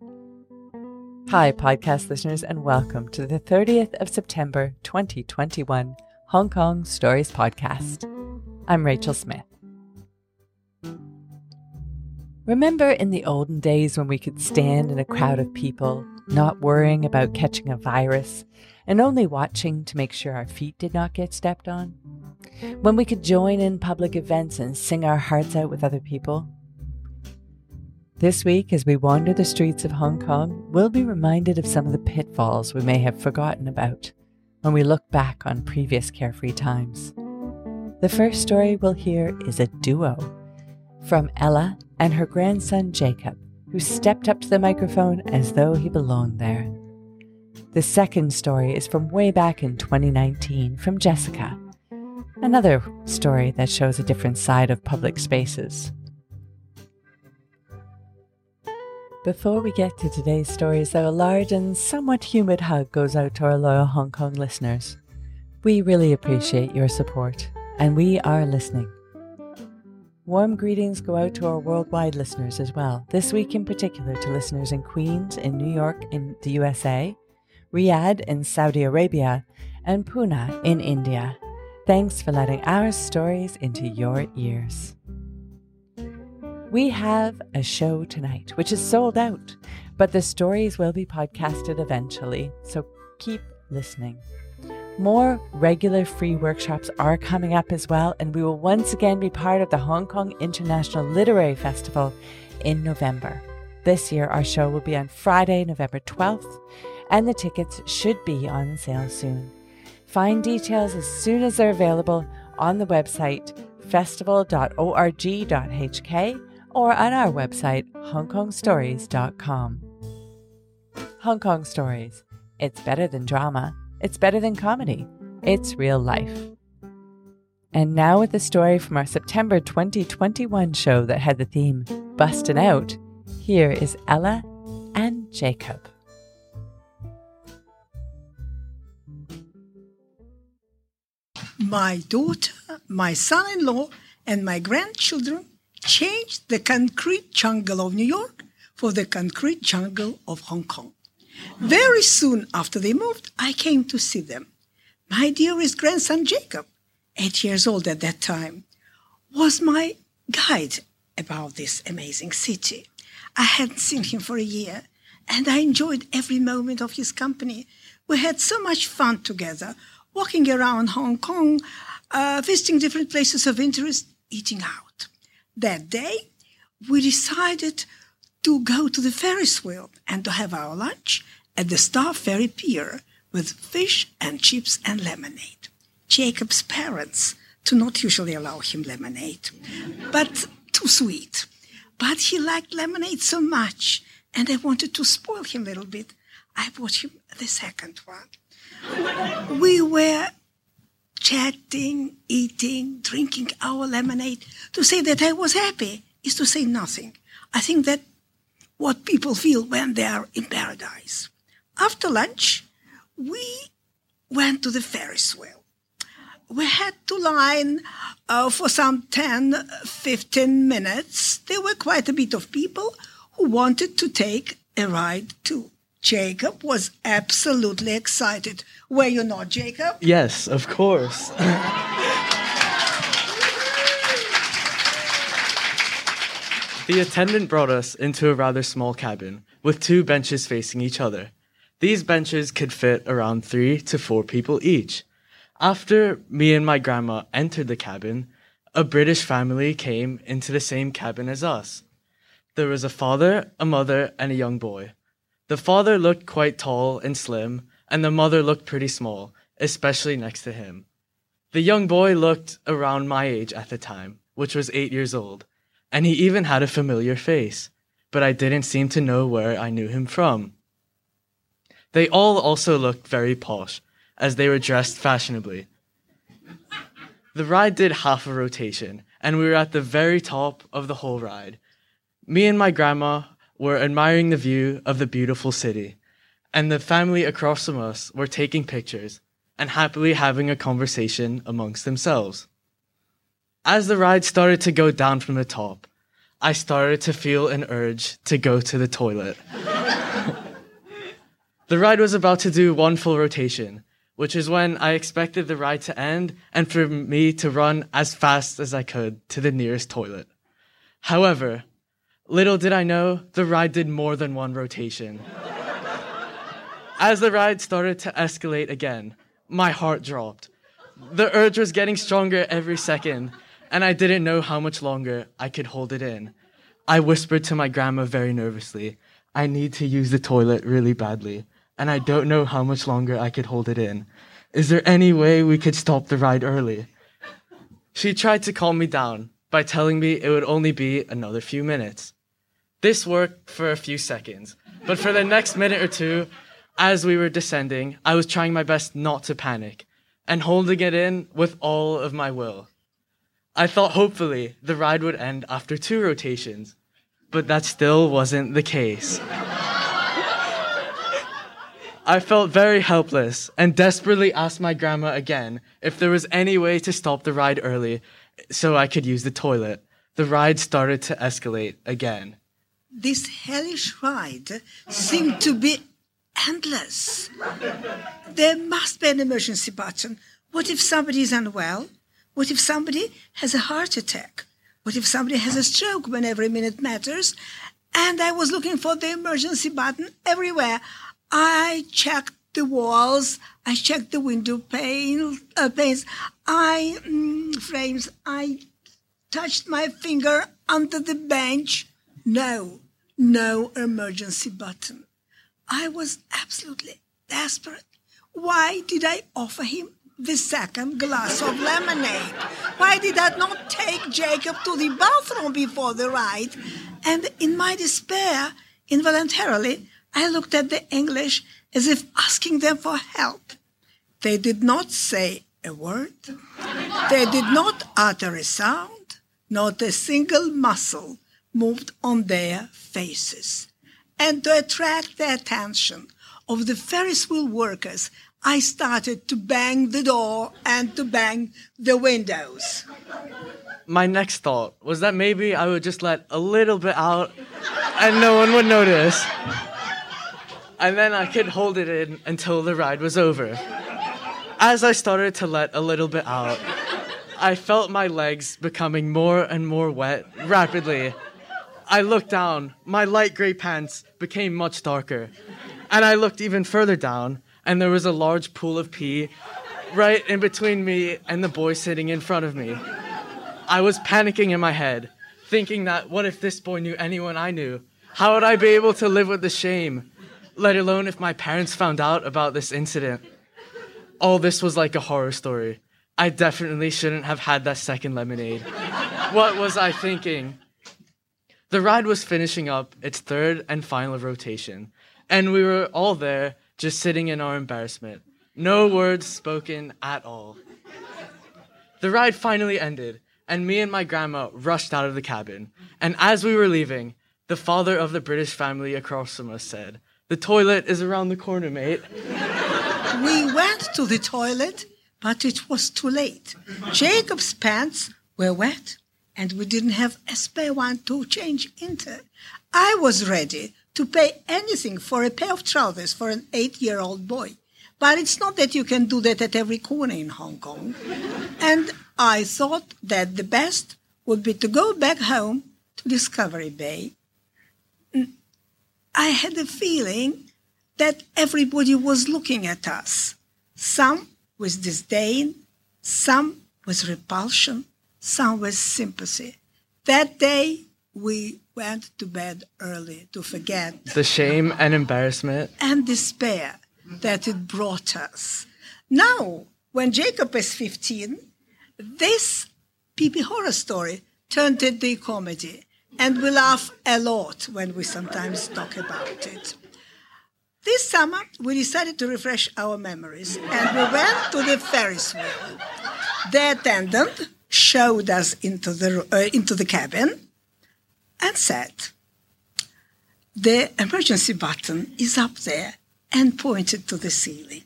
Hi, podcast listeners, and welcome to the 30th of September 2021 Hong Kong Stories Podcast. I'm Rachel Smith. Remember in the olden days when we could stand in a crowd of people, not worrying about catching a virus, and only watching to make sure our feet did not get stepped on? When we could join in public events and sing our hearts out with other people? This week, as we wander the streets of Hong Kong, we'll be reminded of some of the pitfalls we may have forgotten about when we look back on previous carefree times. The first story we'll hear is a duo from Ella and her grandson Jacob, who stepped up to the microphone as though he belonged there. The second story is from way back in 2019 from Jessica, another story that shows a different side of public spaces. Before we get to today's stories, though, a large and somewhat humid hug goes out to our loyal Hong Kong listeners. We really appreciate your support, and we are listening. Warm greetings go out to our worldwide listeners as well, this week in particular to listeners in Queens, in New York, in the USA, Riyadh in Saudi Arabia, and Pune in India. Thanks for letting our stories into your ears. We have a show tonight, which is sold out, but the stories will be podcasted eventually, so keep listening. More regular free workshops are coming up as well, and we will once again be part of the Hong Kong International Literary Festival in November. This year, our show will be on Friday, November 12th, and the tickets should be on sale soon. Find details as soon as they're available on the website festival.org.hk or on our website, hongkongstories.com. Hong Kong Stories. It's better than drama. It's better than comedy. It's real life. And now, with the story from our September 2021 show that had the theme Bustin' Out, here is Ella and Jacob. My daughter, my son in law, and my grandchildren changed the concrete jungle of New York for the concrete jungle of Hong Kong. Very soon after they moved, I came to see them. My dearest grandson Jacob, eight years old at that time, was my guide about this amazing city. I hadn't seen him for a year, and I enjoyed every moment of his company. We had so much fun together, walking around Hong Kong, uh, visiting different places of interest, eating out. That day, we decided to go to the Ferris wheel and to have our lunch at the Star Ferry Pier with fish and chips and lemonade. Jacob's parents do not usually allow him lemonade, but too sweet. But he liked lemonade so much, and I wanted to spoil him a little bit. I bought him the second one. We were chatting, eating, drinking our lemonade. To say that I was happy is to say nothing. I think that what people feel when they are in paradise. After lunch, we went to the Ferris wheel. We had to line uh, for some 10, 15 minutes. There were quite a bit of people who wanted to take a ride too. Jacob was absolutely excited. Were you not, Jacob? Yes, of course. the attendant brought us into a rather small cabin with two benches facing each other. These benches could fit around three to four people each. After me and my grandma entered the cabin, a British family came into the same cabin as us. There was a father, a mother, and a young boy. The father looked quite tall and slim, and the mother looked pretty small, especially next to him. The young boy looked around my age at the time, which was eight years old, and he even had a familiar face, but I didn't seem to know where I knew him from. They all also looked very posh, as they were dressed fashionably. The ride did half a rotation, and we were at the very top of the whole ride. Me and my grandma were admiring the view of the beautiful city, and the family across from us were taking pictures and happily having a conversation amongst themselves. As the ride started to go down from the top, I started to feel an urge to go to the toilet. The ride was about to do one full rotation, which is when I expected the ride to end and for me to run as fast as I could to the nearest toilet. However, little did I know the ride did more than one rotation. As the ride started to escalate again, my heart dropped. The urge was getting stronger every second, and I didn't know how much longer I could hold it in. I whispered to my grandma very nervously, I need to use the toilet really badly, and I don't know how much longer I could hold it in. Is there any way we could stop the ride early? She tried to calm me down by telling me it would only be another few minutes. This worked for a few seconds, but for the next minute or two, as we were descending, I was trying my best not to panic and holding it in with all of my will. I thought hopefully the ride would end after two rotations, but that still wasn't the case. I felt very helpless and desperately asked my grandma again if there was any way to stop the ride early so I could use the toilet. The ride started to escalate again. This hellish ride seemed to be endless. There must be an emergency button. What if somebody is unwell? What if somebody has a heart attack? What if somebody has a stroke when every minute matters? And I was looking for the emergency button everywhere. I checked the walls. I checked the window pane, uh, panes. I mm, frames. I touched my finger under the bench. No, no emergency button. I was absolutely desperate. Why did I offer him the second glass of lemonade? Why did I not take Jacob to the bathroom before the ride? And in my despair, involuntarily, I looked at the English as if asking them for help. They did not say a word. They did not utter a sound. Not a single muscle moved on their faces and to attract the attention of the Ferris wheel workers, I started to bang the door and to bang the windows. My next thought was that maybe I would just let a little bit out and no one would notice. And then I could hold it in until the ride was over. As I started to let a little bit out, I felt my legs becoming more and more wet rapidly I looked down. My light gray pants became much darker. And I looked even further down, and there was a large pool of pee right in between me and the boy sitting in front of me. I was panicking in my head, thinking that what if this boy knew anyone I knew? How would I be able to live with the shame? Let alone if my parents found out about this incident. All this was like a horror story. I definitely shouldn't have had that second lemonade. What was I thinking? The ride was finishing up its third and final rotation, and we were all there just sitting in our embarrassment. No words spoken at all. The ride finally ended, and me and my grandma rushed out of the cabin. And as we were leaving, the father of the British family across from us said, The toilet is around the corner, mate. We went to the toilet, but it was too late. Jacob's pants were wet and we didn't have a spare one to change into. I was ready to pay anything for a pair of trousers for an eight year old boy. But it's not that you can do that at every corner in Hong Kong. and I thought that the best would be to go back home to Discovery Bay. I had a feeling that everybody was looking at us, some with disdain, some with repulsion, some with sympathy. That day, we went to bed early to forget the shame and embarrassment and despair that it brought us. Now, when Jacob is 15, this PP horror story turned into a comedy, and we laugh a lot when we sometimes talk about it. This summer, we decided to refresh our memories, and we went to the Ferris wheel. The attendant showed us into the, uh, into the cabin and said, The emergency button is up there, and pointed to the ceiling.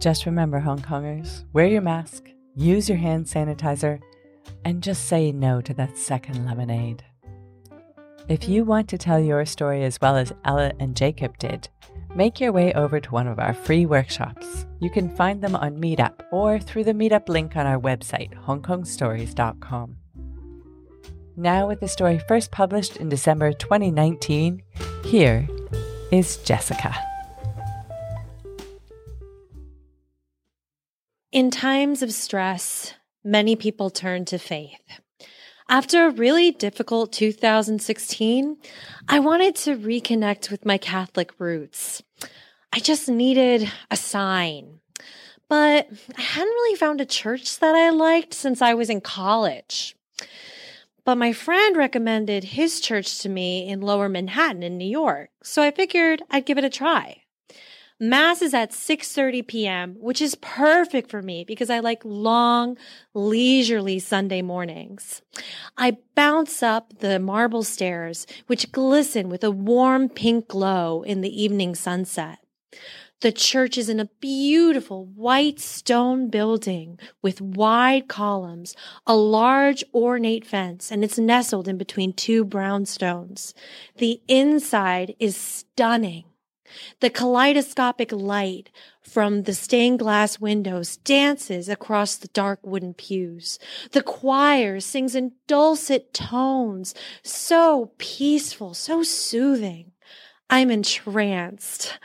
Just remember, Hong Kongers, wear your mask, use your hand sanitizer, and just say no to that second lemonade. If you want to tell your story as well as Ella and Jacob did, make your way over to one of our free workshops. You can find them on Meetup or through the Meetup link on our website, hongkongstories.com. Now, with the story first published in December 2019, here is Jessica. In times of stress, many people turn to faith. After a really difficult 2016, I wanted to reconnect with my Catholic roots. I just needed a sign. But I hadn't really found a church that I liked since I was in college. But my friend recommended his church to me in lower Manhattan in New York, so I figured I'd give it a try. Mass is at 6:30 p.m., which is perfect for me because I like long, leisurely Sunday mornings. I bounce up the marble stairs, which glisten with a warm pink glow in the evening sunset. The church is in a beautiful white stone building with wide columns, a large ornate fence, and it's nestled in between two brownstones. The inside is stunning. The kaleidoscopic light from the stained glass windows dances across the dark wooden pews. The choir sings in dulcet tones, so peaceful, so soothing. I'm entranced.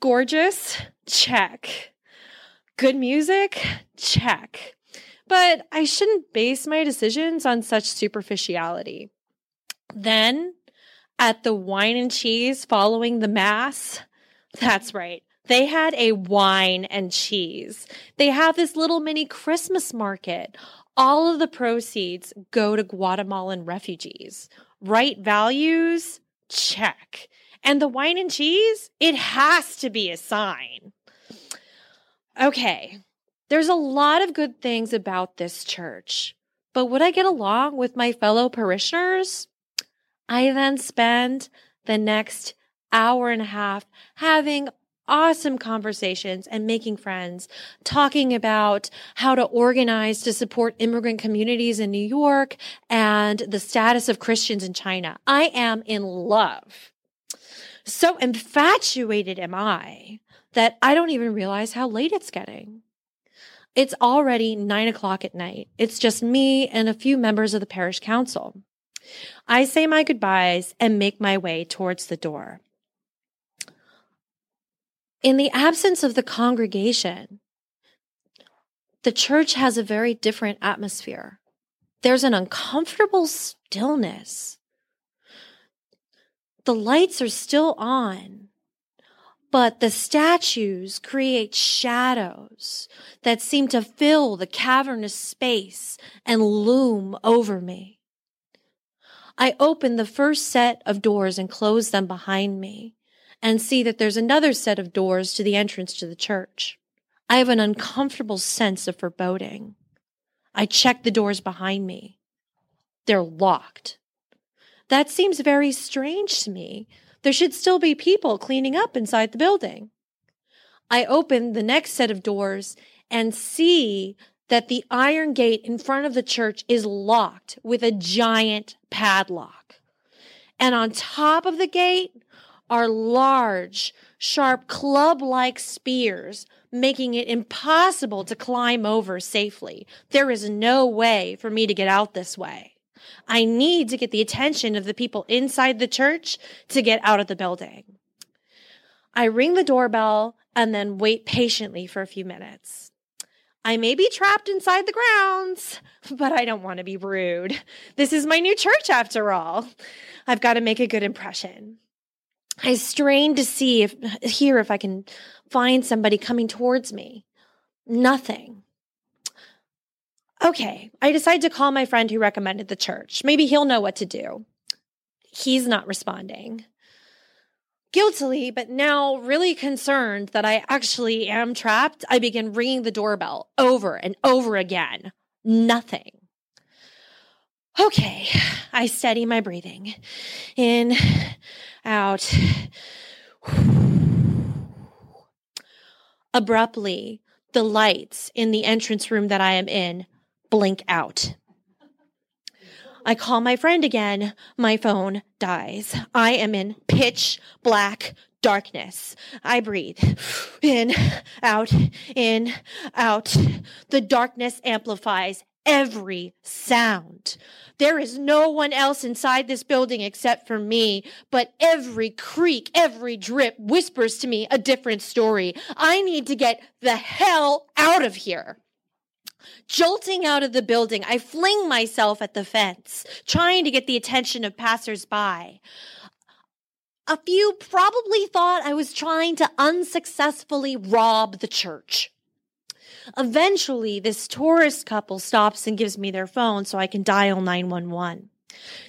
Gorgeous? Check. Good music? Check. But I shouldn't base my decisions on such superficiality. Then at the wine and cheese following the mass. That's right. They had a wine and cheese. They have this little mini Christmas market. All of the proceeds go to Guatemalan refugees. Right values? Check. And the wine and cheese? It has to be a sign. Okay, there's a lot of good things about this church, but would I get along with my fellow parishioners? I then spend the next hour and a half having awesome conversations and making friends, talking about how to organize to support immigrant communities in New York and the status of Christians in China. I am in love. So infatuated am I that I don't even realize how late it's getting. It's already nine o'clock at night. It's just me and a few members of the parish council. I say my goodbyes and make my way towards the door. In the absence of the congregation, the church has a very different atmosphere. There's an uncomfortable stillness. The lights are still on, but the statues create shadows that seem to fill the cavernous space and loom over me. I open the first set of doors and close them behind me and see that there's another set of doors to the entrance to the church. I have an uncomfortable sense of foreboding. I check the doors behind me. They're locked. That seems very strange to me. There should still be people cleaning up inside the building. I open the next set of doors and see that the iron gate in front of the church is locked with a giant padlock. And on top of the gate are large, sharp club like spears, making it impossible to climb over safely. There is no way for me to get out this way. I need to get the attention of the people inside the church to get out of the building. I ring the doorbell and then wait patiently for a few minutes. I may be trapped inside the grounds, but I don't want to be rude. This is my new church after all. I've got to make a good impression. I strain to see if hear if I can find somebody coming towards me. Nothing. Okay, I decide to call my friend who recommended the church. Maybe he'll know what to do. He's not responding guiltily, but now really concerned that I actually am trapped, I begin ringing the doorbell over and over again. Nothing. Okay, I steady my breathing. In, out. Abruptly, the lights in the entrance room that I am in blink out. I call my friend again. My phone dies. I am in pitch black darkness. I breathe in, out, in, out. The darkness amplifies every sound. There is no one else inside this building except for me, but every creak, every drip whispers to me a different story. I need to get the hell out of here. Jolting out of the building, I fling myself at the fence, trying to get the attention of passersby. A few probably thought I was trying to unsuccessfully rob the church. Eventually, this tourist couple stops and gives me their phone so I can dial 911.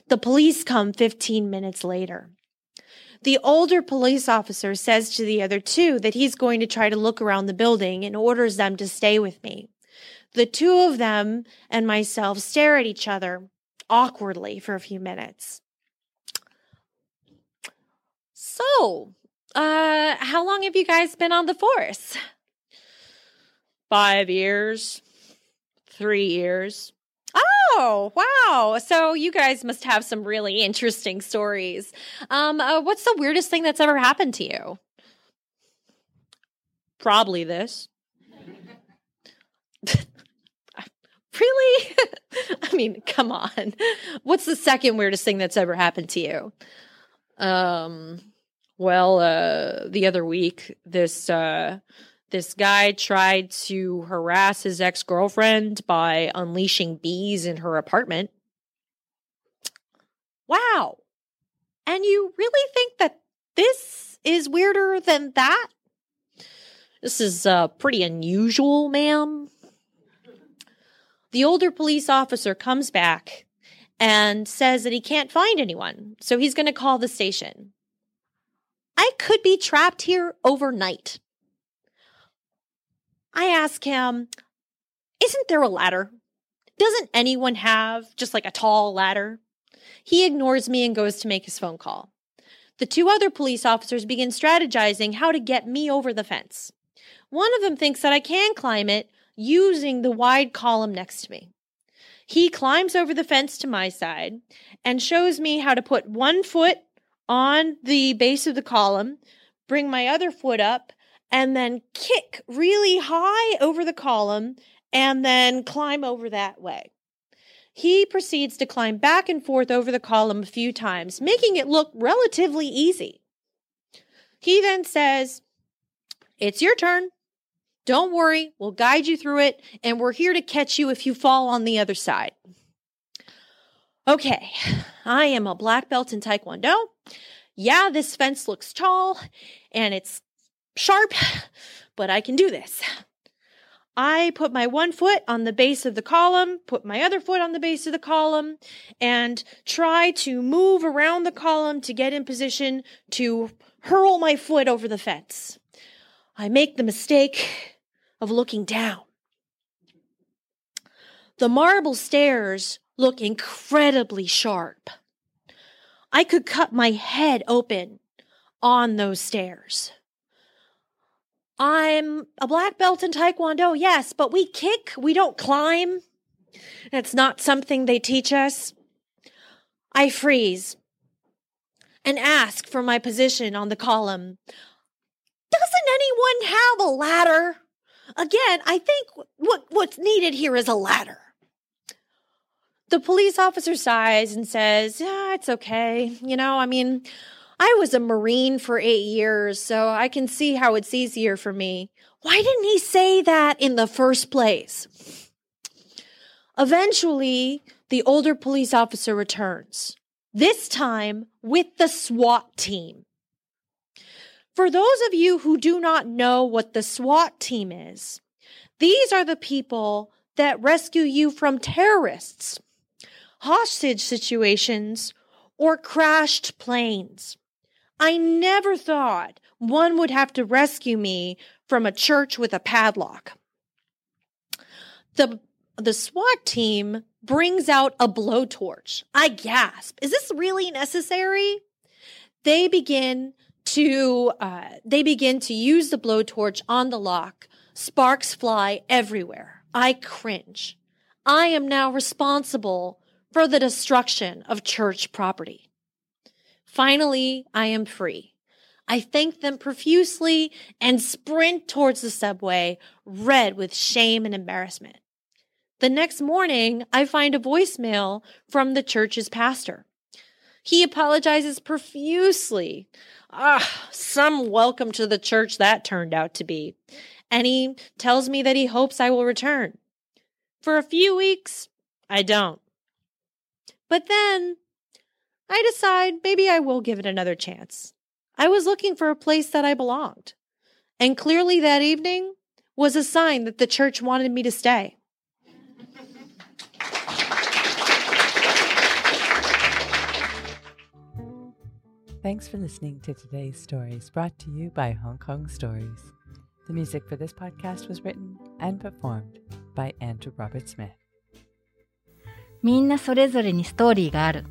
The police come 15 minutes later. The older police officer says to the other two that he's going to try to look around the building and orders them to stay with me. The two of them and myself stare at each other awkwardly for a few minutes. So, uh, how long have you guys been on the force? Five years, three years. Oh, wow. So you guys must have some really interesting stories. Um, uh, what's the weirdest thing that's ever happened to you? Probably this. really? I mean, come on. What's the second weirdest thing that's ever happened to you? Um, well, uh, the other week, this, uh, this guy tried to harass his ex girlfriend by unleashing bees in her apartment. Wow. And you really think that this is weirder than that? This is uh, pretty unusual, ma'am. The older police officer comes back and says that he can't find anyone, so he's going to call the station. I could be trapped here overnight. I ask him, Isn't there a ladder? Doesn't anyone have just like a tall ladder? He ignores me and goes to make his phone call. The two other police officers begin strategizing how to get me over the fence. One of them thinks that I can climb it using the wide column next to me. He climbs over the fence to my side and shows me how to put one foot on the base of the column, bring my other foot up, and then kick really high over the column and then climb over that way. He proceeds to climb back and forth over the column a few times, making it look relatively easy. He then says, It's your turn. Don't worry, we'll guide you through it, and we're here to catch you if you fall on the other side. Okay, I am a black belt in Taekwondo. Yeah, this fence looks tall and it's sharp, but I can do this. I put my one foot on the base of the column, put my other foot on the base of the column, and try to move around the column to get in position to hurl my foot over the fence. I make the mistake of looking down. The marble stairs look incredibly sharp. I could cut my head open on those stairs. I'm a black belt in Taekwondo, yes, but we kick, we don't climb. That's not something they teach us. I freeze and ask for my position on the column. Doesn't anyone have a ladder? Again, I think what, what's needed here is a ladder. The police officer sighs and says, Yeah, it's okay. You know, I mean, I was a Marine for eight years, so I can see how it's easier for me. Why didn't he say that in the first place? Eventually, the older police officer returns, this time with the SWAT team. For those of you who do not know what the SWAT team is, these are the people that rescue you from terrorists, hostage situations, or crashed planes. I never thought one would have to rescue me from a church with a padlock. The, the SWAT team brings out a blowtorch. I gasp. Is this really necessary? They begin to uh, they begin to use the blowtorch on the lock. Sparks fly everywhere. I cringe. I am now responsible for the destruction of church property. Finally, I am free. I thank them profusely and sprint towards the subway, red with shame and embarrassment. The next morning, I find a voicemail from the church's pastor. He apologizes profusely. Ah, some welcome to the church that turned out to be. And he tells me that he hopes I will return. For a few weeks, I don't. But then I decide maybe I will give it another chance. I was looking for a place that I belonged. And clearly that evening was a sign that the church wanted me to stay. Thanks for listening to today's stories brought to you by Hong Kong Stories. The music for this podcast was written and performed by Andrew Robert Smith. みんなそれぞれにストーリーがある